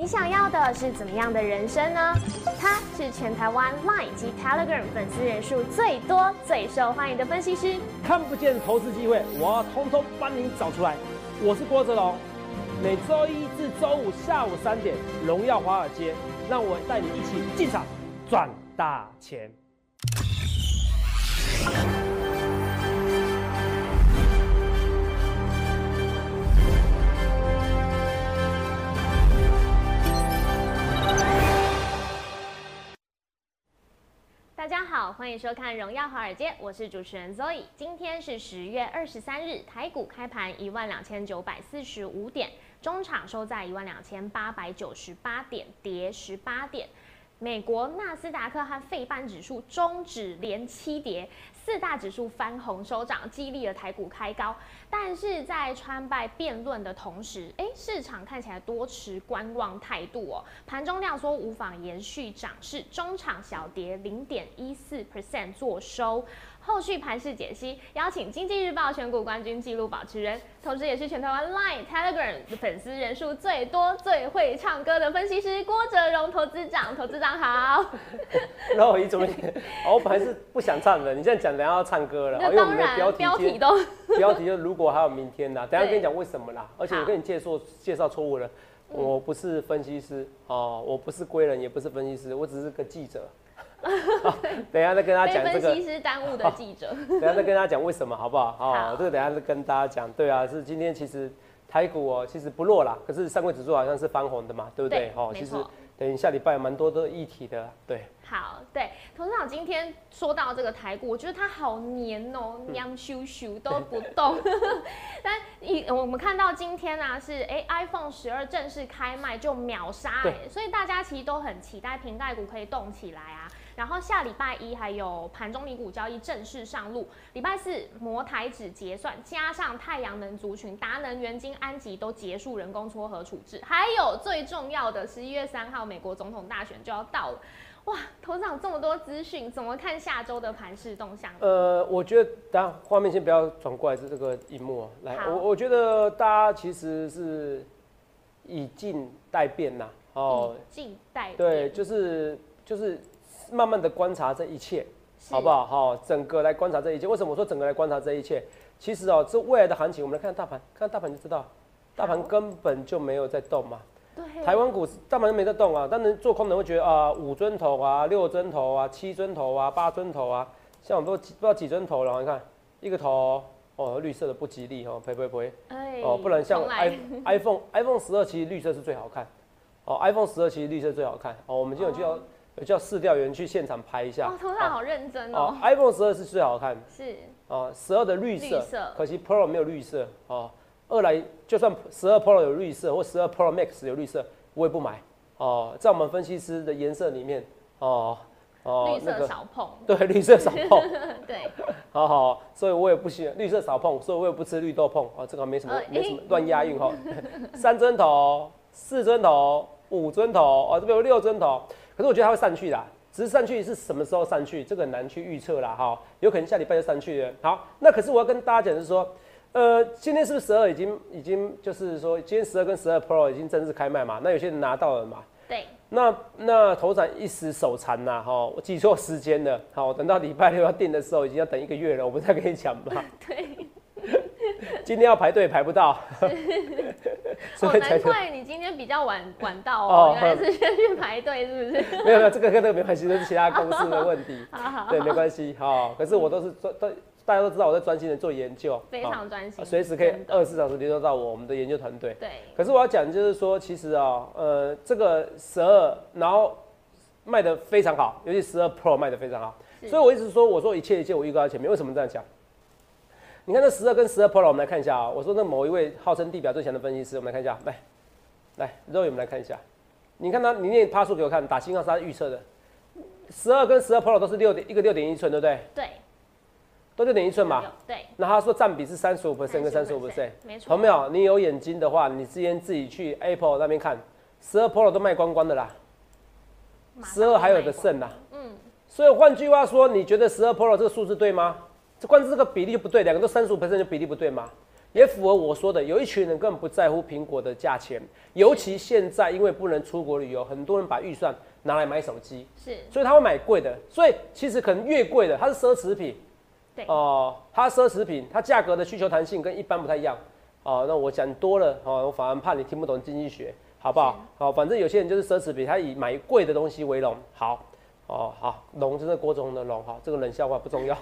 你想要的是怎么样的人生呢？他是全台湾 Line 及 Telegram 粉丝人数最多、最受欢迎的分析师。看不见投资机会，我要通通帮你找出来。我是郭哲龙，每周一至周五下午三点，荣耀华尔街，让我带你一起进场赚大钱。大家好，欢迎收看《荣耀华尔街》，我是主持人 Zoe。今天是十月二十三日，台股开盘一万两千九百四十五点，中场收在一万两千八百九十八点，跌十八点。美国纳斯达克和费半指数终止连七跌，四大指数翻红收涨，激励了台股开高。但是在川败辩论的同时，哎，市场看起来多持观望态度哦。盘中量缩无法延续涨势，中场小跌零点一四 percent 做收。后续盘势解析，邀请经济日报选股冠军纪录保持人，同时也是全台湾 Line、Telegram 的粉丝人数最多、最会唱歌的分析师郭哲荣投资长。投资长好。然后我一怎么？我本来是不想唱的，你现在讲等下要唱歌了，因为我们的标题标题都 标题就如果还有明天啦，等下跟你讲为什么啦。而且我跟你介绍介绍错误了，我不是分析师哦，我不是归人，也不是分析师，我只是个记者。等一下再跟大家讲这个。分析师耽误的记者。等下再跟大家讲为什么，好不好？好，这个等下再跟大家讲。对啊，是今天其实台股哦，其实不弱啦，可是上柜指数好像是翻红的嘛，对不对？哦，其实等下礼拜蛮多的议题的，对。好，对，董事长今天说到这个台股，我觉得它好黏哦，娘咻咻都不动。但一我们看到今天啊是哎 iPhone 十二正式开卖就秒杀，哎，所以大家其实都很期待瓶盖股可以动起来啊。然后下礼拜一还有盘中离股交易正式上路，礼拜四摩台指结算，加上太阳能族群、达能、元晶、安吉都结束人工撮合处置，还有最重要的十一月三号美国总统大选就要到了。哇，头长这么多资讯，怎么看下周的盘势动向？呃，我觉得，等下画面先不要转过来，是这个荧幕啊。来，我我觉得大家其实是以静待变呐。哦，静待对，就是就是慢慢的观察这一切，好不好？好，整个来观察这一切。为什么我说整个来观察这一切？其实哦，这未来的行情，我们来看大盘，看大盘就知道，大盘根本就没有在动嘛。台湾股大盘没在动啊，但是做空的会觉得啊，五尊头啊，六尊头啊，七尊头啊，八尊头啊，像我们都不知道几尊头了。你看一个头哦，绿色的不吉利哦，呸呸呸，哦，不能像 i iPhone iPhone 十二其实绿色是最好看哦，iPhone 十二其实绿色最好看哦。我们今天有叫有叫试调员去现场拍一下，哦，头上好认真哦。iPhone 十二是最好看，是。哦，十二的绿色，可惜 Pro 没有绿色。哦。二来，就算十二 Pro 有绿色，或十二 Pro Max 有绿色，我也不买。哦。在我们分析师的颜色里面，哦哦，绿色少碰，对，绿色少碰，对，好好，所以我也不喜欢绿色少碰，所以我也不吃绿豆碰。哦，这个没什么，没什么乱押韵哈。三针头、四针头、五针头哦，这边有六针头，可是我觉得它会上去的，只是上去是什么时候上去，这个很难去预测啦哈，有可能下礼拜就上去了。好，那可是我要跟大家讲的是说。呃，今天是不是十二已经已经就是说，今天十二跟十二 Pro 已经正式开卖嘛？那有些人拿到了嘛？对。那那头展一时手残呐，哈，我记错时间了。好，等到礼拜六要订的时候，已经要等一个月了，我不再跟你讲吧。对。今天要排队排不到。哦，难怪你今天比较晚 晚到哦，原来是先去排队，是不是？没有没有，这个跟这个没关系，这是其他公司的问题。好好。对，没关系。好，可是我都是专都。大家都知道我在专心的做研究，非常专心，随时可以二十四小时联络到我，我们的研究团队。对。可是我要讲就是说，其实啊，呃，这个十二然后卖的非常好，尤其十二 Pro 卖的非常好。所以我一直说，我说一切一切我预告在前面。为什么这样讲？你看这十二跟十二 Pro，我们来看一下啊。我说那某一位号称地表最强的分析师，我们来看一下，来，来肉眼我们来看一下。你看他，你念趴数给我看，打星号是他预测的。十二跟十二 Pro 都是六点一个六点一寸，对不对？对。都六点一寸嘛，对。那他说占比是三十五 percent 跟三十五 percent，没错。同没有？你有眼睛的话，你之前自己去 Apple 那边看，十二 Pro 都卖光光的啦，十二还有的剩啦。嗯。所以换句话说，你觉得十二 Pro 这个数字对吗？这光是这个比例就不对，两个都三十五 percent 就比例不对吗？也符合我说的，有一群人根本不在乎苹果的价钱，尤其现在因为不能出国旅游，很多人把预算拿来买手机，是，所以他会买贵的。所以其实可能越贵的，它是奢侈品，对，哦、它奢侈品，它价格的需求弹性跟一般不太一样。哦，那我讲多了，哦，我反而怕你听不懂经济学，好不好？好，反正有些人就是奢侈品，他以买贵的东西为荣。好，哦，好，龙就是国中的龙，哈，这个冷笑话不重要。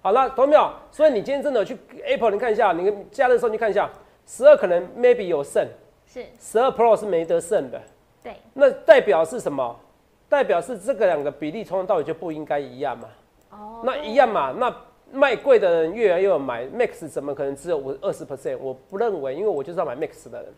好了，同没有？所以你今天真的去 Apple，你看一下，你假日的时候你看一下，十二可能 maybe 有剩，是，十二 Pro 是没得剩的。对，那代表是什么？代表是这个两个比例从头到尾就不应该一样嘛？哦，那一样嘛？那卖贵的人越来越有买 Max，怎么可能只有五二十 percent？我不认为，因为我就是要买 Max 的人，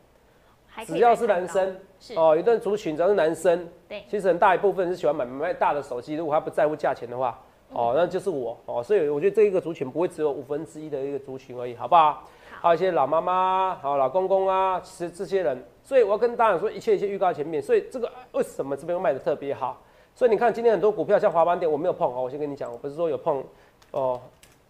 只要是男生，哦，一段族群只要是男生，对，其实很大一部分是喜欢买买大的手机，如果他不在乎价钱的话，哦，那就是我哦，所以我觉得这一个族群不会只有五分之一的一个族群而已，好不好？还有一些老妈妈、好老公公啊，其实这些人，所以我要跟大家说，一切一切预告前面，所以这个为什么这边卖的特别好？所以你看今天很多股票像华邦店，我没有碰哦，我先跟你讲，我不是说有碰哦，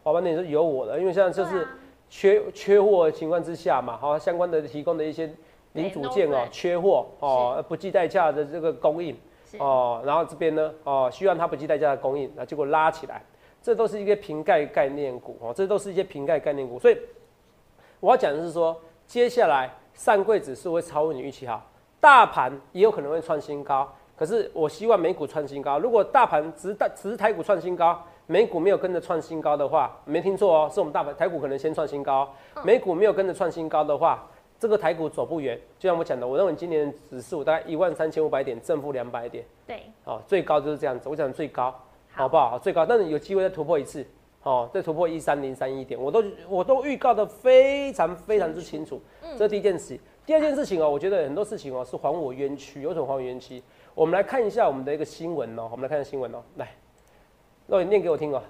华邦店是有我的，因为现在就是缺缺货的情况之下嘛，好、相关的提供的一些零组件哦，缺货哦，不计代价的这个供应哦，然后这边呢哦，希望它不计代价的供应，那结果拉起来，这都是一个瓶盖概念股哦，这都是一些瓶盖概念股，所以我要讲的是说，接下来上柜指数会超乎你预期哈，大盘也有可能会创新高，可是我希望美股创新高。如果大盘只是大只是台股创新高，美股没有跟着创新高的话，没听错哦，是我们大盘台股可能先创新高，美股没有跟着创新高的话，这个台股走不远。就像我讲的，我认为今年指数大概一万三千五百点，正负两百点，对，哦，最高就是这样子。我讲最高，好好不好？最高，但是有机会再突破一次，哦，再突破一三零三一点，我都我都预告的非常非常之清楚。嗯这是第一件事。第二件事情哦，我觉得很多事情哦是还我冤屈，有什么还我冤屈？我们来看一下我们的一个新闻哦，我们来看一下新闻哦，来，那你念给我听哦。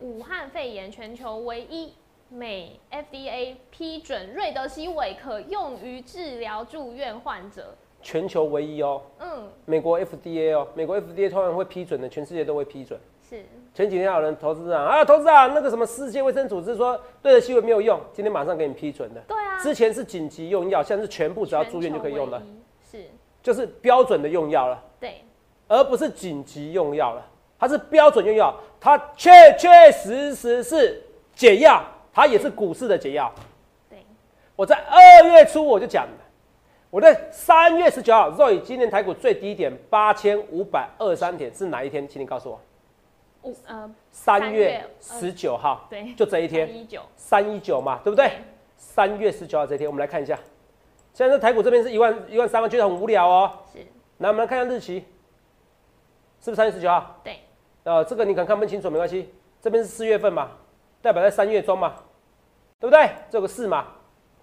武汉肺炎全球唯一美 FDA 批准瑞德西韦可用于治疗住院患者。全球唯一哦，嗯，美国 FDA 哦，美国 FDA 通常会批准的，全世界都会批准。是前几天有人投资长啊，投资长那个什么世界卫生组织说对的西韦没有用，今天马上给你批准的。对啊，之前是紧急用药，现在是全部只要住院就可以用了全，球唯一。是，就是标准的用药了，对，而不是紧急用药了。它是标准用药，它确确实实是解药，它也是股市的解药。对，我在二月初我就讲了，我在三月十九号，Roy 今年台股最低点八千五百二十三点是哪一天？请你告诉我。五呃，三月月十九号，对，就这一天，三一九嘛，对不对？三月十九号这一天，我们来看一下。现在这台股这边是一万一万三万，觉得很无聊哦。是，来，我们来看一下日期，是不是三月十九号？对，呃，这个你可能看不清楚，没关系。这边是四月份嘛，代表在三月中嘛，对不对？这个四嘛，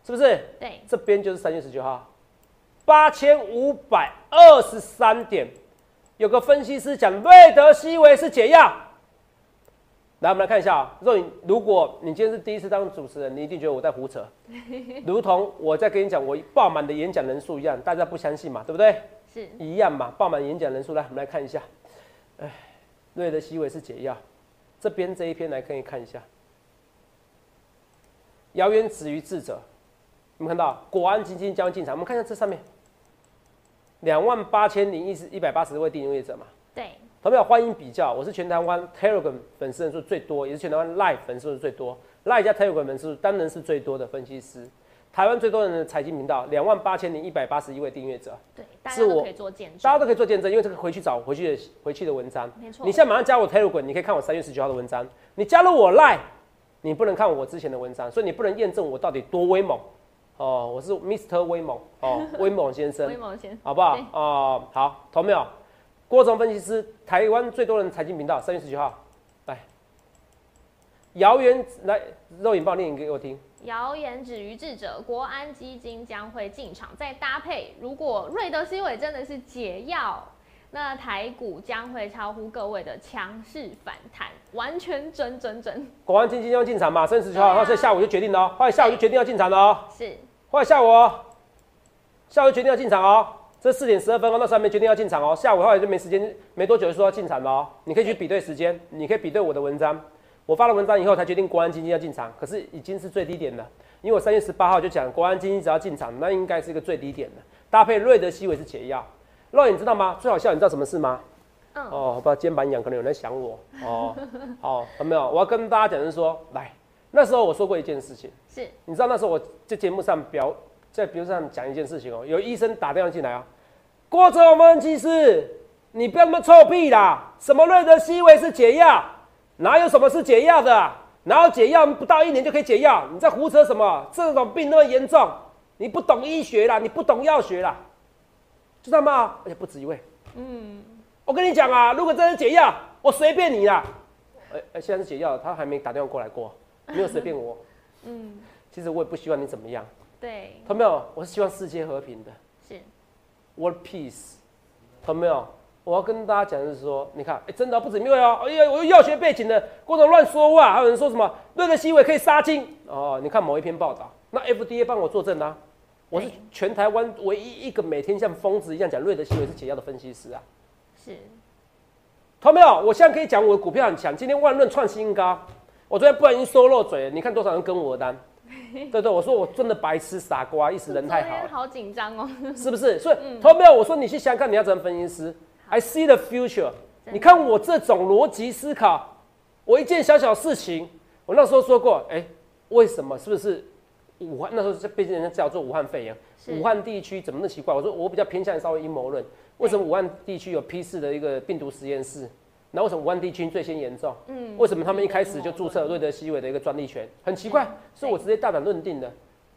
是不是？对，这边就是三月十九号，八千五百二十三点。有个分析师讲瑞德西韦是解药。来，我们来看一下啊、若你，如果你今天是第一次当主持人，你一定觉得我在胡扯，如同我在跟你讲我爆满的演讲人数一样，大家不相信嘛，对不对？是，一样嘛，爆满演讲人数。来，我们来看一下，哎，瑞德西韦是解药，这边这一篇来可以看一下，谣言止于智者，有没有看到？国安基金将进场，我们看一下这上面，两万八千零一十一百八十位订阅者嘛。对，朋友欢迎比较，我是全台湾 Telegram 粉丝人数最多，也是全台湾 Live 粉丝人数最多，Live 加 Telegram 粉丝数当然是最多的分析师。台湾最多人的财经频道，两万八千零一百八十一位订阅者，对，大是我家都可以做见证。大家都可以做见证，因为这个回去找回去的回去的文章。没错你现在马上加我 Telegram，你可以看我三月十九号的文章。你加入我 Line，你不能看我之前的文章，所以你不能验证我到底多威猛。哦，我是 Mr. 威猛哦，威猛先生威。猛先，好不好对？哦，好，投没有？郭总分析师，台湾最多人财经频道，三月十九号，来，谣言来，肉眼报念给我听。谣言止于智者，国安基金将会进场，再搭配，如果瑞德西韦真的是解药，那台股将会超乎各位的强势反弹，完全整整整国安基金要进场嘛，三月十九号，对啊。然后所以下午就决定了哦，后来下午就决定要进场了哦，是。后来下午哦，下午就决定要进场哦，这四点十二分哦，那时候还没决定要进场哦，下午后来就没时间，没多久就说要进场了哦，你可以去比对时间，你可以比对我的文章，我发了文章以后才决定国安基金要进场，可是已经是最低点了。因为我三月十八号就讲国安基金只要进场，那应该是一个最低点的，搭配瑞德西韦是解药。肉眼你知道吗？最好笑，你知道什么事吗？嗯，哦，不知道肩膀痒，可能有人在想我。哦，好，有没有？我要跟大家讲的是说，来，那时候我说过一件事情，是你知道那时候我在节目上表在节目上讲一件事情哦，有医生打电话进来啊，郭哲文技师，你不要那么臭屁啦！什么瑞德西韦是解药？哪有什么是解药的啊？哪有解药不到一年就可以解药？你在胡扯什么？这种病那么严重，你不懂医学啦，你不懂药学啦，知道吗？而且不止一位。嗯，我跟你讲啊，如果真是解药，我随便你啦。哎、哎，现在是解药，他还没打电话过来过，没有随便我。嗯，其实我也不希望你怎么样，对，懂没有？我是希望世界和平的是，world peace，懂没有？我要跟大家讲的是说，你看，哎、真的不止一位哦，哎呀，我有药学背景的，各种乱说话，还有人说什么瑞德西韦可以杀精哦。你看某一篇报道，那 FDA 帮我作证啊，我是全台湾唯一一个每天像疯子一样讲瑞德西韦是解药的分析师啊。是，看到没有？我现在可以讲我的股票很强，今天万润创新高，我昨天不小心说漏嘴了，你看多少人跟我的单？对对，我说我真的白痴傻瓜，一时人太好了，好紧张哦，是不是？所以，看到没有？我说你去想想看，你要怎么分析师？I see the future。你看我这种逻辑思考，我一件小小事情，我那时候说过，哎、为什么？是不是武汉那时候是被人家叫做武汉肺炎？武汉地区怎么那么奇怪？我说我比较偏向稍微阴谋论，为什么武汉地区有批次的一个病毒实验室？那为什么武汉地区最先严重？嗯，为什么他们一开始就注册瑞德西韦的一个专利权？很奇怪，所以我直接大胆论定的，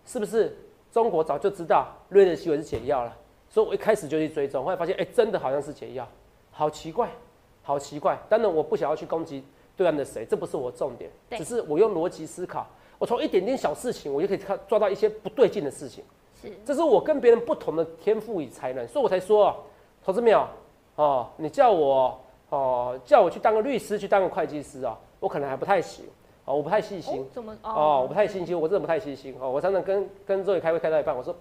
是不是中国早就知道瑞德西韦是解药了？所以我一开始就去追踪，后来发现，哎、真的好像是解药，好奇怪，好奇怪。当然，我不想要去攻击对岸的谁，这不是我重点，只是我用逻辑思考，我从一点点小事情，我就可以看抓到一些不对劲的事情。是，这是我跟别人不同的天赋与才能，所以我才说，哦投资没有哦，你叫我哦，叫我去当个律师，去当个会计师啊、我可能还不太行哦，我不太细心哦，怎么哦，我不太细心，我真的不太细心哦。我常常跟跟周宇开会开到一半，我说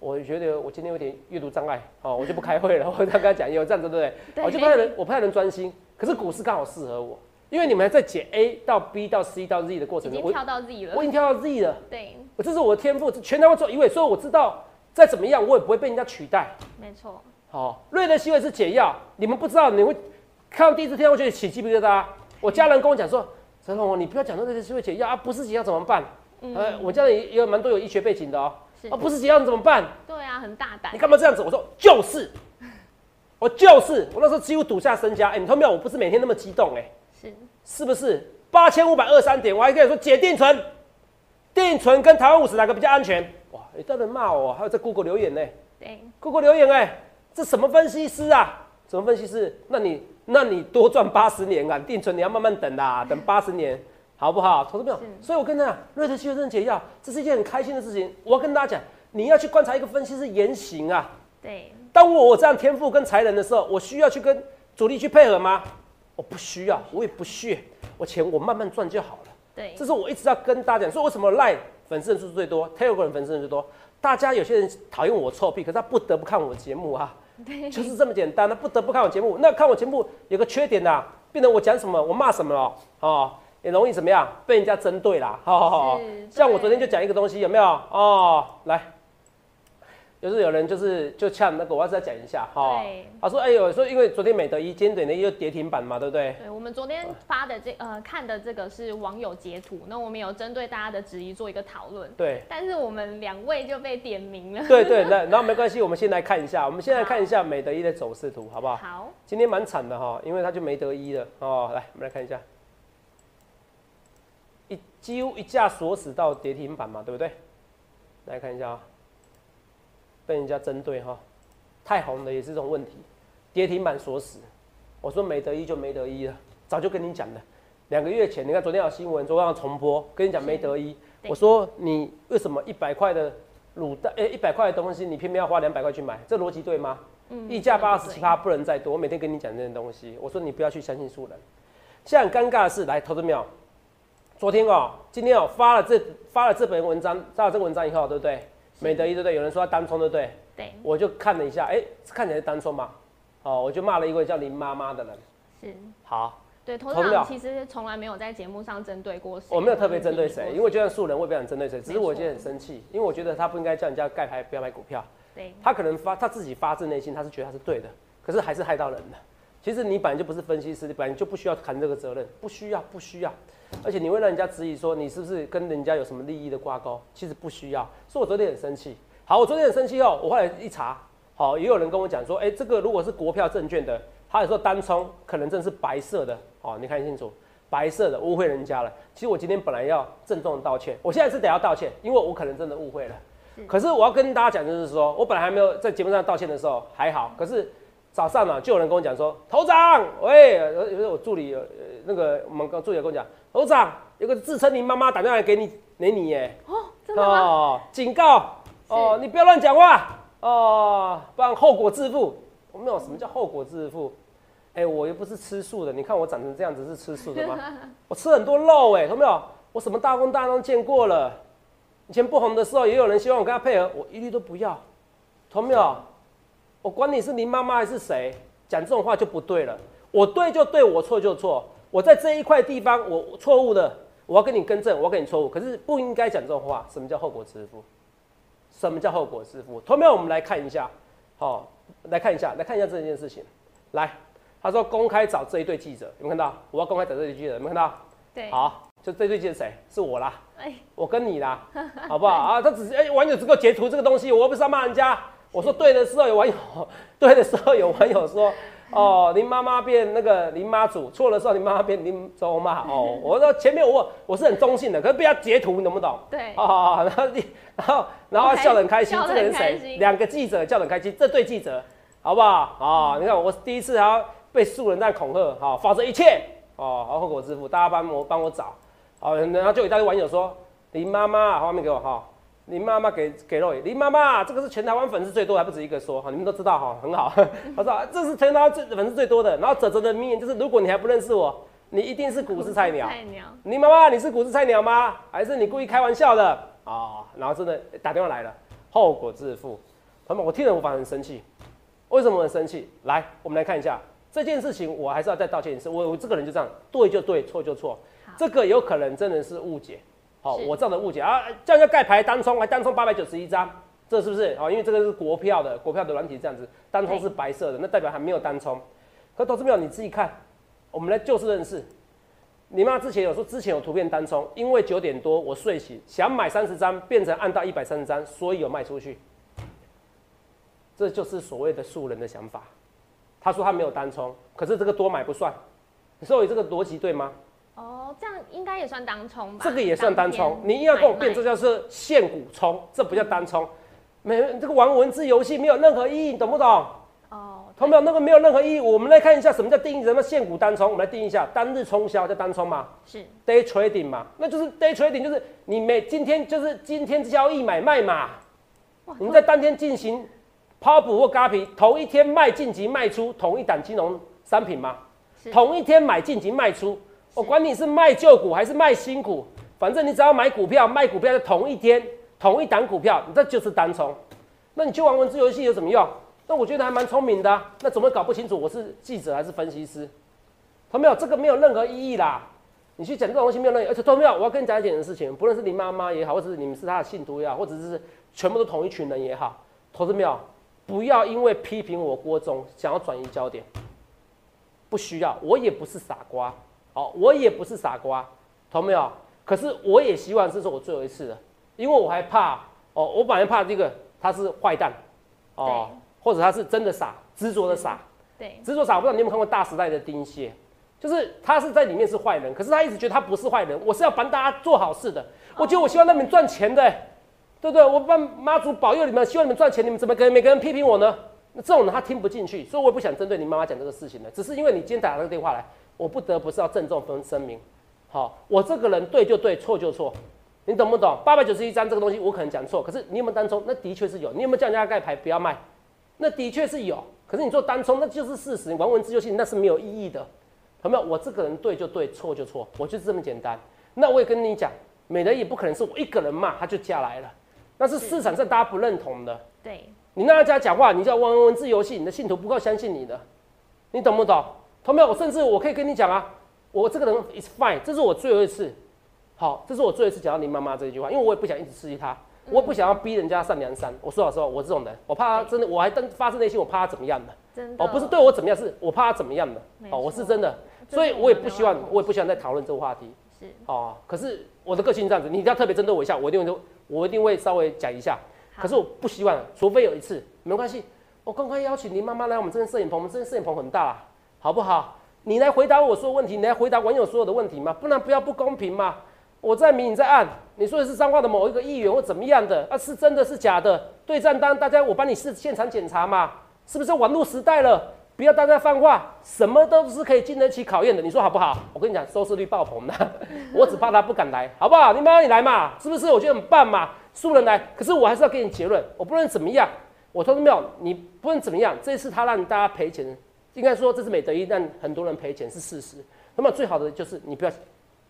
我觉得我今天有点阅读障碍哦，我就不开会了。我跟他讲，有这样子对不对？对我就不太能，我不太能专心。可是股市刚好适合我，因为你们还在解 A 到 B 到 C 到 Z 的过程中，我已经跳到 Z 了，我已经跳到 Z 了。对，我这是我的天赋，全台湾做一位，所以我知道再怎么样，我也不会被人家取代。没错，好、瑞德西韦是解药，你们不知道，你会看到第一次听到会觉得起鸡皮疙瘩。我家人跟我讲说，陈龙，你不要讲到瑞德西韦解药啊，不是解药怎么办？呃，我家人也也有蛮多有医学背景的哦，是啊，不是解药你怎么办？对啊，很大胆你，干嘛这样子？我说就是，我就是，我那时候几乎赌下身家。哎、你看没有？我不是每天那么激动、哎。是，是不是八千五百二三点？我还跟你说解定存，定存跟台湾五十哪个比较安全？哇，有多人骂我，还有在 Google 留言呢、对，Google 留言哎、这什么分析师啊？什么分析师？那你那你多赚八十年啊？定存你要慢慢等啦，等八十年，好不好？投资朋友？所以我跟他讲，瑞德西韦真的解药，这是一件很开心的事情。我要跟大家讲，你要去观察一个分析师言行啊。对，当我有这样天赋跟才能的时候，我需要去跟主力去配合吗？我不需要，我也不屑，我钱我慢慢赚就好了。对，这是我一直要跟大家讲，说为什么 Line 粉丝人数最多，Telegram 粉丝人最多。大家有些人讨厌我臭屁，可是他不得不看我的节目啊，对，就是这么简单，他不得不看我节目。那看我节目有个缺点呐、变成我讲什么我骂什么了哦，也容易怎么样被人家针对啦。好好好，是像我昨天就讲一个东西，有没有？哦，来，就是有人就是就呛那个，我要再讲一下哈。对他说：“哎呦，说因为昨天美德一，今天美德一又跌停板嘛，对不对？对，我们昨天发的这呃看的这个是网友截图，那我们有针对大家的质疑做一个讨论，对。”但是我们两位就被点名了。对对，那然后没关系，我们先来看一下，我们先来看一下美德一的走势图，好不好？好，今天蛮惨的哈，因为它就没得一了哦。来，我们来看一下，一几乎一架锁死到跌停板嘛，对不对？来看一下啊，被人家针对哈，太红的也是这种问题，跌停板锁死。我说没得一就没得一了，早就跟你讲了。两个月前，你看昨天有新闻，昨天要重播，跟你讲没得一。我说你为什么一百块的卤蛋，哎、一百块的东西，你偏偏要花两百块去买，这逻辑对吗？嗯溢价八十七对趴不能再多。我每天跟你讲这些东西，我说你不要去相信素人。现在很尴尬的是，来投资没有？昨天哦，今天哦发了这发了这本文章，发了这个文章以后，对不对？美德一对不对？有人说他单冲，对不对？对，我就看了一下，哎、看起来是单冲嘛。哦，我就骂了一位叫林妈妈的人。是，好，对，头长其实从来没有在节目上针对过谁，我没有特别针对谁，因为就算素人，我也不想针对谁，只是我今天很生气，因为我觉得他不应该叫人家盖牌不要买股票，对他可能发他自己发自内心，他是觉得他是对的，可是还是害到人了。其实你本来就不是分析师，你本来就不需要扛这个责任，不需要，不需要。而且你会让人家质疑说你是不是跟人家有什么利益的挂钩？其实不需要。所以我昨天很生气。好，我昨天很生气后，我后来一查，好，也有人跟我讲说，哎、这个如果是国票证券的，他有时候单冲可能真是白色的，哦，你看清楚，白色的误会人家了。其实我今天本来要郑重道歉，我现在是得要道歉，因为我可能真的误会了。可是我要跟大家讲，就是说我本来还没有在节目上道歉的时候还好，可是早上呢、就有人跟我讲说，头长，喂，有有我助理呃那个我们助理跟我讲，头长有个自称你妈妈打电话给你给你耶，哦，真的吗？哦，警告哦，你不要乱讲话哦，不然后果自负。我没有什么叫后果自负，哎、我又不是吃素的，你看我长成这样子是吃素的吗？我吃很多肉哎、懂没有？我什么大风大浪见过了。以前不红的时候，也有人希望我跟他配合，我一律都不要，同没有？我管你是林妈妈还是谁，讲这种话就不对了。我对就对，我错就错。我在这一块地方我我错误的，我要跟你更正，我要跟你错误。可是不应该讲这种话。什么叫后果自负？什么叫后果自负？同学们，我们来看一下，好、来看一下，来看一下这件事情。来，他说公开找这一对记者，有没有看到？我要公开找这一对记者，有没有看到？对，好，就这对记者谁？是我啦。哎，我跟你啦，好不好啊？他只是哎、网友只给我截图这个东西，我又不是要骂人家。我说对的时候有网友，对的时候有网友说，哦，林妈妈变那个林妈祖，错的时候林妈妈变林周妈。哦，我说前面我我是很中性的，可是被他截图，你懂不懂？对，哦，然后，然后然后笑得很开心，这个人谁？两个记者笑得很开心，这对记者，好不好？哦，你看我第一次还要被素人在恐吓，好、否则一切，哦，好后果自负，大家帮我帮我找，好、然后就有一大堆网友说林妈妈，画面给我哈。林妈妈给给肉眼，林妈妈这个是全台湾粉丝最多，还不止一个说哈，你们都知道哈，很好。他说啊这是全台湾最粉丝最多的。然后泽泽的名言就是，如果你还不认识我，你一定是股市菜鸟。菜鸟，你妈妈，你是股市菜鸟吗？还是你故意开玩笑的啊、哦然后真的打电话来了，后果自负。朋友们，我听了我反而很生气。为什么我很生气？来，我们来看一下这件事情，我还是要再道歉一次。我我这个人就这样，对就对，错就错好。这个有可能真的是误解。好、是我这样的误解啊，这样就盖牌单冲，还单冲八百九十一张，这是不是？哦，因为这个是国票的，国票的软体这样子，单冲是白色的，那代表还没有单冲。可投资票你自己看，我们来就事论事。你妈之前有说之前有图片单冲，因为九点多我睡醒想买三十张，变成按到一百三十张，所以有卖出去。这就是所谓的素人的想法。他说他没有单冲，可是这个多买不算，所以这个逻辑对吗？哦，这样应该也算单冲吧？这个也算单冲你硬要跟我辩，买卖这叫是现股冲，这不叫单冲。没这个玩文字游戏没有任何意义，你懂不懂？哦，同没有那个没有任何意义。我们来看一下什么叫定义，什么现股单冲，我们来定义一下，单日冲销叫单冲嘛是，day trading 嘛，那就是 day trading，就是你每今天就是今天交易买卖嘛，哇你们在当天进行抛补或嘎皮，同一天卖进及卖出同一档金融商品吗？是同一天买进及卖出，我管你是卖旧股还是卖新股，反正你只要买股票卖股票的同一天同一档股票，你这就是单冲。那你去玩文字游戏有什么用？那我觉得还蛮聪明的、那怎么搞不清楚我是记者还是分析师？同没有？这个没有任何意义啦。你去讲这种东西没有任何意义，而且同没有？我要跟你讲一件事情，不论是你妈妈也好，或者是你们是他的信徒也好，或者是全部都同一群人也好，投资没有？不要因为批评我郭总想要转移焦点，不需要，我也不是傻瓜，好，我也不是傻瓜，懂没有？可是我也希望这是我最后一次了，因为我还怕哦，我本来怕这个他是坏蛋，哦，或者他是真的傻，执着的傻，对，执着傻。我不知道你有没有看过《大时代》的丁蟹，就是他是在里面是坏人，可是他一直觉得他不是坏人，我是要帮大家做好事的，我觉得我希望那你们赚钱的、对不对？我帮妈祖保佑你们，希望你们赚钱，你们怎么跟每个人批评我呢？那这种人他听不进去，所以我也不想针对你妈妈讲这个事情的，只是因为你今天打了个电话来，我不得不是要郑重分声明。好，我这个人对就对，错就错，你懂不懂？八百九十一张这个东西我可能讲错，可是你有没有单冲？那的确是有。你有没有叫人家盖牌不要卖？那的确是有。可是你做单冲，那就是事实。你玩文字游戏那是没有意义的，有没有？我这个人对就对，错就错，我就是这么简单。那我也跟你讲，美人也不可能是我一个人骂他就下来了，那是市场上大家不认同的。对，你让大家讲话，你就要玩文字游戏，你的信徒不够相信你的，你懂不懂？同没有？我甚至我可以跟你讲啊，我这个人 is fine，这是我最后一次，好，这是我最后一次讲到林妈妈这一句话，因为我也不想一直刺激她，我也不想要逼人家上梁山。我说老实话，我这种人，我怕他真的，我还真发自内心，我怕他怎么样的。真的哦，不是对我怎么样，是我怕他怎么样的。哦，我是真的，所以我也不希望，我也不希望再讨论这个话题。是哦，可是我的个性这样子，你一定要特别针对我一下，我一定会，我一定会稍微讲一下。可是我不希望，除非有一次，没关系，我公开邀请林妈妈来我们这边摄影棚，我们这边摄影棚很大，好不好？你来回答我说问题，你来回答网友所有的问题嘛，不然不要不公平嘛。我在明，你在暗，你说的是彰化的某一个议员或怎么样的，啊，是真的是假的？对账单，大家我帮你是现场检查嘛，是不是网络时代了？不要大家放话，什么都是可以经得起考验的，你说好不好？我跟你讲，收视率爆棚的，我只怕他不敢来，好不好？你妈你来嘛，是不是？我觉得很棒嘛，素人来，可是我还是要给你结论，我不论怎么样，我说没有，你不论怎么样，这次他让大家赔钱，应该说这是美德一但很多人赔钱是事实。那么最好的就是你不要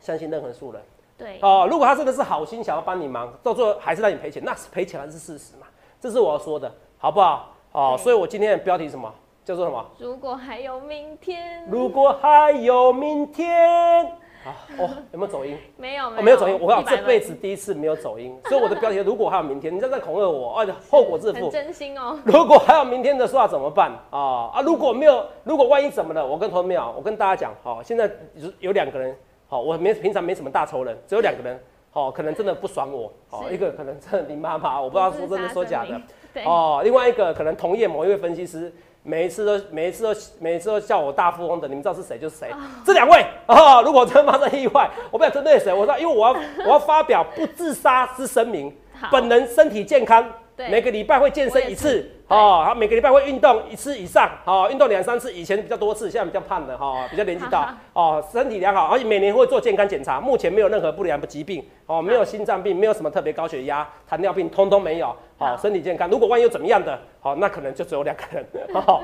相信任何素人，对哦，如果他真的是好心想要帮你忙，到最后还是让你赔钱，那是赔钱还是事实嘛？这是我要说的，好不好？哦，所以我今天的标题什么？叫做什么？如果还有明天，如果还有明天，啊哦，有没有走音？没有，哦，没有走音。我讲100这辈子第一次没有走音，所以我的标题如果还有明天，你这在恐吓我，而且后果自负。真心哦。如果还有明天的话怎么办啊啊？如果没有，如果万一怎么了？我跟同学们讲，我跟大家讲，好，现在有有两个人，好，我没平常没什么大仇人，只有两个人，好，可能真的不爽我，好，是一个可能真的林妈妈，我不知道说真的说假的，哦，另外一个可能同业某一位分析师，每一次都每一次都每一次都叫我大富翁的，你们知道是谁就是谁。这两位啊、如果真发生意外，我不想针对谁，我说因为我要我要发表不自杀之声明，本人身体健康，对每个礼拜会健身一次哦，他每个礼拜会运动一次以上，哦，运动两三次，以前比较多次，现在比较胖了，哈、比较年纪大，哦，身体良好，而且每年会做健康检查，目前没有任何不良的疾病，哦，没有心脏病，没有什么特别高血压、糖尿病，通通没有，好、好身体健康。如果万一有怎么样的，好、那可能就只有两个人，好、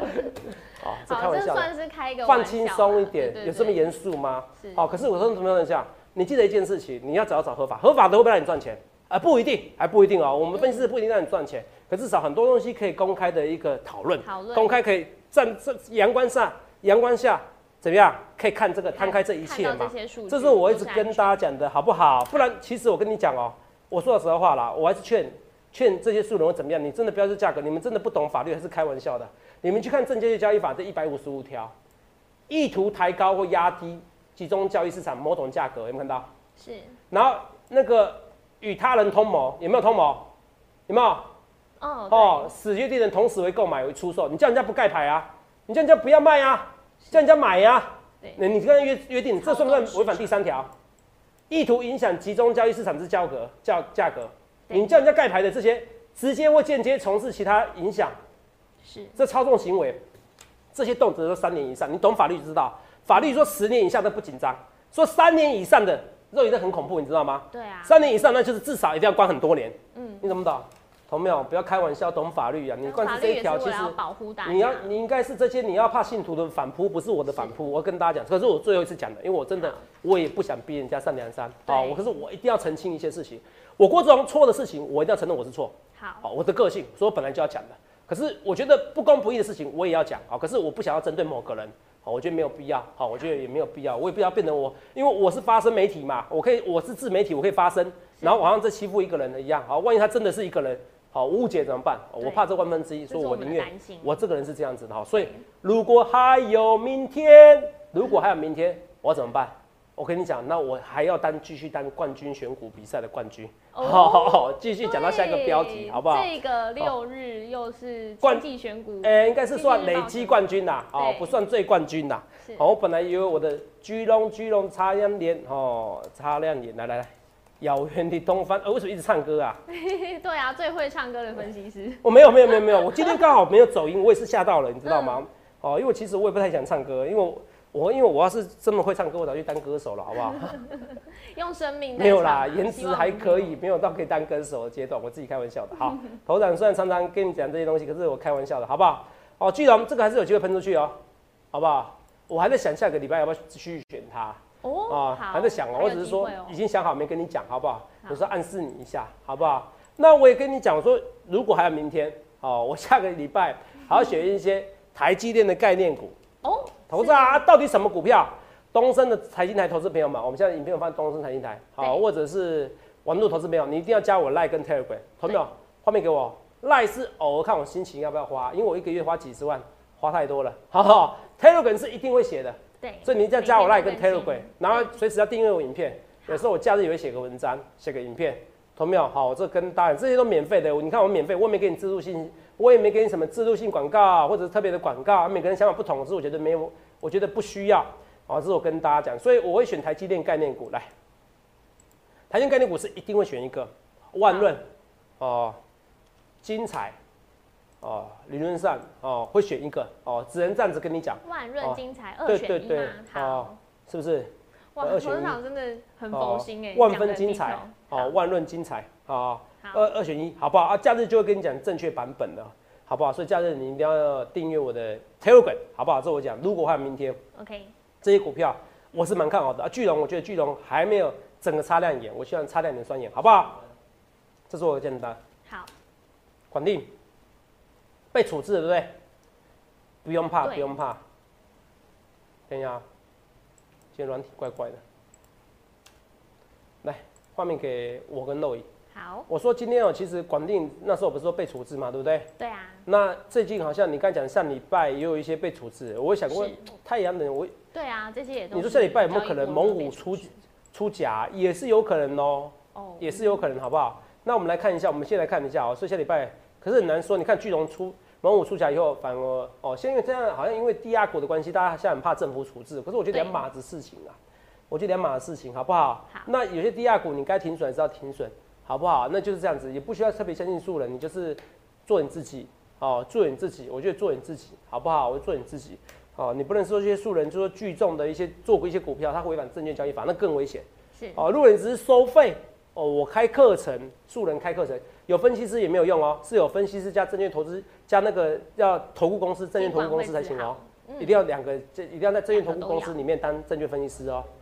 哦，这开，玩笑的。算是开个放轻松一啦点，有这么对严肃吗？是好，可是我说怎么样讲？你记得一件事情，你要找找合法，合法的会不会让你赚钱？啊、不一定，还不一定哦。我们分析师不一定让你赚钱，可至少很多东西可以公开的一个讨论，讨论公开可以站在阳光下，阳光下怎么样？可以看这个摊开这一切嘛这？是我一直跟大家讲的，好不好？不然，其实我跟你讲哦、我说实话啦，我还是劝劝这些素人会怎么样？你真的不要是价格，你们真的不懂法律，还是开玩笑的？你们去看《证券交易法》这一百五十五条，意图抬高或压低集中交易市场某种价格，有没有看到？是然后那个与他人通谋，有没有通谋？有没有？哦哦，使约定人同时为购买为出售，你叫人家不盖牌啊，你叫人家不要卖啊，叫人家买呀、对那你跟人约约定，这算不算违反第三条？意图影响集中交易市场之交格价价格，你叫人家盖牌的这些，直接或间接从事其他影响，是这操纵行为，这些动辄都三年以上。你懂法律就知道，法律说十年以下的不紧张，说三年以上的肉眼都很恐怖，你知道吗？对啊，三年以上那就是至少一定要关很多年。嗯，你怎么懂？同没有？不要开玩笑，懂法律啊！你灌法律也是输这一条，其实为了要保护大家，你要你应该是这些你要怕信徒的反扑，不是我的反扑。我要跟大家讲，可是我最后一次讲的，因为我真的我也不想逼人家上梁山对啊。我可是我一定要澄清一些事情。我郭志荣错的事情，我一定要承认我是错。好好，我的个性，所以我本来就要讲的。可是我觉得不公不义的事情，我也要讲。好，可是我不想要针对某个人。好，我觉得没有必要。好，我觉得也没有必要。我也不要变成我，因为我是发声媒体嘛，我可以，我是自媒体，我可以发声，然后好像在欺负一个人的一样。好，万一他真的是一个人，好误解怎么办？我怕这万分之一，所以我宁愿我这个人是这样子的好。所以如果还有明天，如果还有明天，我怎么办？我跟你讲，那我还要当继续当冠军选股比赛的冠军。哦好好好，继续讲到下一个标题，好不好？这个六日又是冠经济选股，呃、应该是算累积冠军啦，哦，不算最冠军啦。是好，我本来以为我的居龙居龙擦亮脸，哦，擦亮眼，来来来，遥远的东方，呃，为什么一直唱歌啊？对啊，最会唱歌的分析师，我没有没有没有没有，我今天刚好没有走音，我也是吓到了，你知道吗？哦，因为其实我也不太想唱歌，因为我我因为我要是这么会唱歌，我早去当歌手了，好不好？用生命在没有啦，颜值还可以，，没有到可以当歌手的阶段，我自己开玩笑的。好，头长虽然常常跟你讲这些东西，可是我开玩笑的，好不好？哦，巨龙这个还是有机会喷出去哦，好不好？我还在想下个礼拜要不要继续选他哦，啊，还在想哦，我只是说已经想好没跟你讲，好不好？好有时候暗示你一下，好不好？那我也跟你讲说，如果还有明天，哦，我下个礼拜还要选一些台积电的概念股。哦，投资啊，到底什么股票？东升的财经台投资朋友们，我们现在影片有放东升财经台，好，或者是网络投资朋友，你一定要加我 Line 跟 Telegram，投没有？画面给我，Line 是偶尔看我心情要不要花，因为我一个月花几十万，花太多了，好不好？Telegram 是一定会写的，对，所以你一定要加我 Line 跟 Telegram，然后随时要订阅我影片，有时候我假日也会写个文章，写个影片，同没有？好，我这跟大家这些都免费的，你看我免费，我也没给你植入性，我也没给你什么植入性广告或者是特别的广告，每个人想法不同，是我觉得没有，我觉得不需要。好，这是我跟大家讲，所以我会选台积电概念股来。台积电概念股是一定会选一个万润哦，精彩哦，理论上哦会选一个哦，只能这样子跟你讲，万润精彩二对对对选一嘛，哦好，是不是？哇，董事长真的很哦佛心哎，万分精彩哦，万润精彩哦，好，二二选一，好不好啊？假日就会跟你讲正确版本的，好不好？所以假日你一定要订阅我的 Telegram，好不好？这我讲，如果还有明天 OK，这些股票，我是蛮看好的啊。巨龙，我觉得巨龙还没有整个擦亮眼，我希望擦亮你的双眼，好不好？这是我的简单。好，管定被处置了，对不对？不用怕，不用怕。等一下啊，今天软体怪怪的。来，画面给我跟肉姨。好，我说今天哦、其实广电那时候不是说被处置嘛，对不对？对啊，那最近好像你刚才讲上礼拜也有一些被处置，我想问太阳能，我对啊，这些也都你说是这礼拜有没有可能猛虎出出甲，也是有可能哦、哦，也是有可能，好不好？那我们来看一下，我们先来看一下哦、所以下礼拜可是很难说，你看巨龙出猛虎出甲以后，反而哦，现在这样好像因为低压股的关系，大家现在很怕政府处置，可是我觉得对。两码子事情啊，我觉得两码子事情，好不好？好那有些低压股你该停损还是要停损，好不好？那就是这样子，也不需要特别相信素人，你就是做你自己，哦，做你自己，我觉得做你自己，好不好？我做你自己，哦，你不能说这些素人就说聚众的一些做过一些股票，它违反证券交易法，那更危险。是哦，如果你只是收费，哦，我开课程，素人开课程，有分析师也没有用哦，是有分析师加证券投资加那个要投顾公司、证券投顾公司才行哦，嗯一定要两个，这一定要在证券投顾公司里面当证券分析师哦好，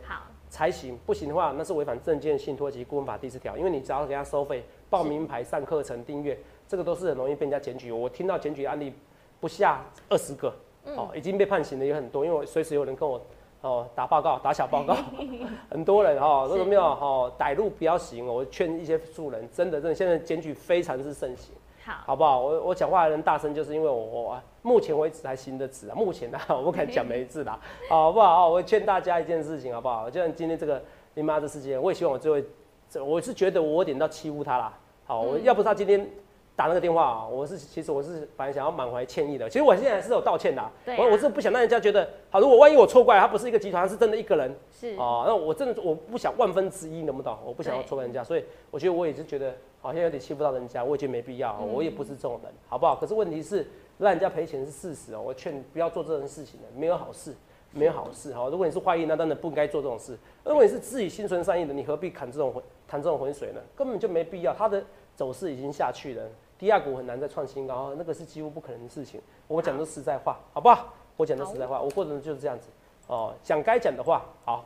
才行，不行的话那是违反证券信托及顾问法第四条，因为你只要给他收费、报名牌、上课程、订阅，这个都是很容易被人家检举。我听到检举案例不下二十个，嗯哦，已经被判刑的也很多，因为我随时有人跟我哦打报告、打小报告，很多人哦，是都没有哦歹路不要行哦，我劝一些素人，真的真的现在检举非常之盛行，好，好不好？我我讲话还能大声，就是因为我我目前为止还行得止啊，目前啊 我不敢讲没字啦，好不好？我劝大家一件事情好不好？就像今天这个你妈的事件，我也希望我最后，这我是觉得我有点到欺负他啦，好，我嗯要不是他今天。打那个电话啊，我是其实我是本来想要满怀歉意的，其实我现在还是有道歉的啊、对啊我我是不想让人家觉得，好，如果万一我错怪了他不是一个集团，是真的一个人，是哦，那我真的我不想万分之一，能不懂？我不想要对错怪人家，所以我觉得我也是觉得好像有点欺负到人家，我也觉得没必要，嗯我也不是这种人，好不好？可是问题是让人家赔钱是事实哦，我劝你不要做这种事情的，没有好事，没有好事哈。如果你是坏意，那当然不应该做这种事。如果你是自己心存善意的，你何必砍这种浑谈这种浑水呢？根本就没必要，它的走势已经下去了，低价股很难再创新高，那个是几乎不可能的事情。我讲的实在话，好不好？我讲的实在话，我过程就是这样子哦，讲该讲的话。好，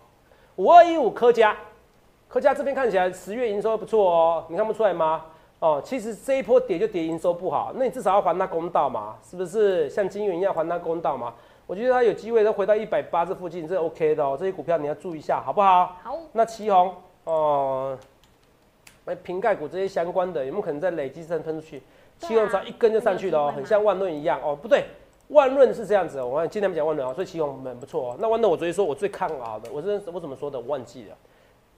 五二一五科家，科家这边看起来十月营收不错哦，你看不出来吗？哦，其实这一波跌就跌营收不好，那你至少要还他公道嘛，是不是？像金元一样还他公道嘛？我觉得他有机会再回到一百八这附近，这 OK 的哦。这些股票你要注意一下，好不好？好，那旗宏哦，那，瓶盖股这些相关的有没有可能在累积上喷出去？旗宏只要一根就上去了哦，很像万润一样哦。不对，万润是这样子哦。我看今天没讲万润啊，所以旗宏很不错哦。那万润我昨天说我最看好的，我是我怎么说的？我忘记了。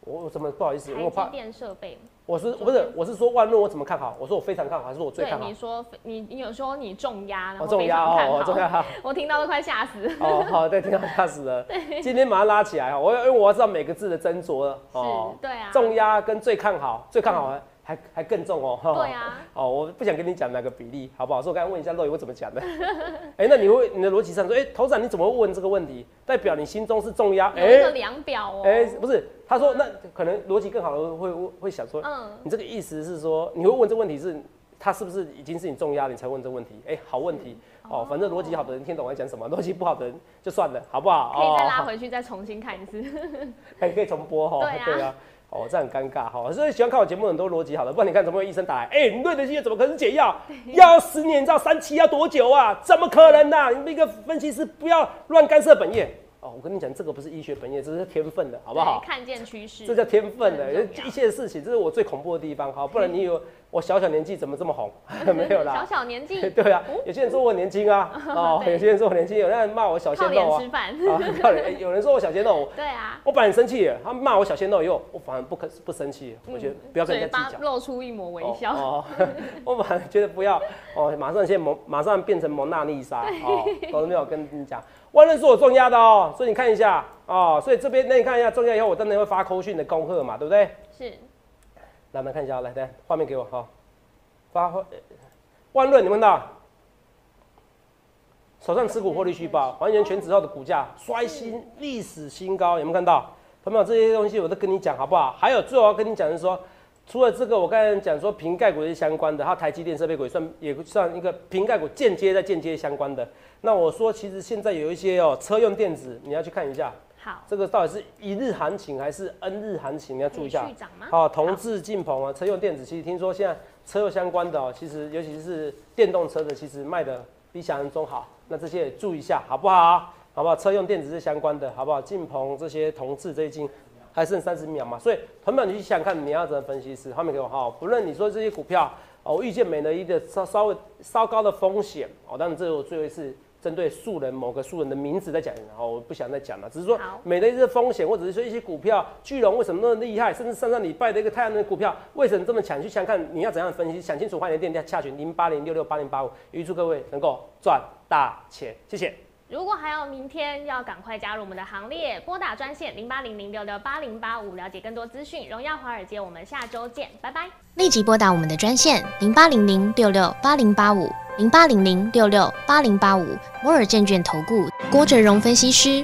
我我怎么不好意思？因为我怕电设备，我是不是我是说万润我怎么看好？我说我非常看好，还是我最看好你？说你你有说你重压，然哦，重压哦，我，重压。我听到都快吓死了。哦，好，对，听到吓死了。今天马上拉起来哦，我因为我要知道每个字的斟酌了哦是，。对啊，重压跟最看好，最看好还还还更重哦。哈对啊，哦，我不想跟你讲哪个比例，好不好？所以我刚才问一下肉友我怎么讲的。哎、那你会你的逻辑上说，哎、头长你怎么会问这个问题？代表你心中是重压。哎量表哦。哎，不是，他说那可能逻辑更好的会会会想说，嗯，你这个意思是说，你会问这个问题是，他是不是已经是你重压了，你才问这个问题？哎、好问题哦，反正逻辑好的人听懂我在讲什么，逻辑不好的人就算了，好不好？可以再拉哦，回去再重新看一次。还可以重播哈，对啊啊。哦，这很尴尬哈，所以喜欢看我节目的人都逻辑好了，不然你看怎么会有医生打来？哎、你对的些怎么可能是解药？要十年，你知道三期要多久啊？怎么可能呢、你们一个分析师不要乱干涉本业哦，我跟你讲，这个不是医学本业，这是天分的，好不好？看见趋势，这叫天分的，很一切事情，这是我最恐怖的地方，好，不然你以为我小小年纪怎么这么红？没有啦，小小年纪，对啊，有些人说我年轻啊，哦，有些人说我 年轻，有人骂我小鲜肉啊，吃饭，靠脸，有人说我小鲜肉，对啊，我本来很生气，他骂我小鲜肉以后，我反而不可不生气，我觉得不要跟人家计较，露出一抹微笑，哦，我反而觉得不要，哦，马上先蒙，马上变成蒙娜丽莎，哦，懂了没有？跟你讲。万润是我重压的哦，所以你看一下哦，所以这边那你看一下重压以后，我真的会发扣讯的恭贺嘛，对不对？是。来，我们看一下，来，来画面给我哈。发万润，你问到？手上持股获利续报，还原全指后的股价刷新历史新高，有没有看到？朋友这些东西我都跟你讲好不好？还有最后要跟你讲的是说。除了这个，我刚才讲说瓶盖股是相关的，它台积电设备股也算也算一个瓶盖股间接在间接相关的。那我说，其实现在有一些哦车用电子，你要去看一下。好，这个到底是一日行情还是 N 日行情？你要注意一下。好，同志进鹏啊，车用电子其实听说现在车用相关的哦，其实尤其是电动车的，其实卖的比想象中好。那这些也注意一下，好不好？好不好？车用电子是相关的，好不好？进鹏这些同志最近。还剩三十秒嘛，所以朋友你去想想看，你要怎么分析师画面给我哈。不论你说这些股票哦，我预见美的一的稍稍微稍高的风险哦，当然这是我最后一次针对素人某个素人的名字在讲，然后我不想再讲了，只是说美的一些风险，或者是说一些股票，巨龙为什么那么厉害，甚至上上礼拜的一个太阳能股票为什么这么强，去想看你要怎样分析，想清楚，欢迎电电洽询零八零六六八零八五，预祝各位能够赚大钱，谢谢。如果还有明天要赶快加入我们的行列，拨打专线零八零零六六八零八五，了解更多资讯。荣耀华尔街，我们下周见，拜拜。立即拨打我们的专线零八零零六六八零八五零八零零六六八零八五摩尔证券投顾郭哲荣分析师。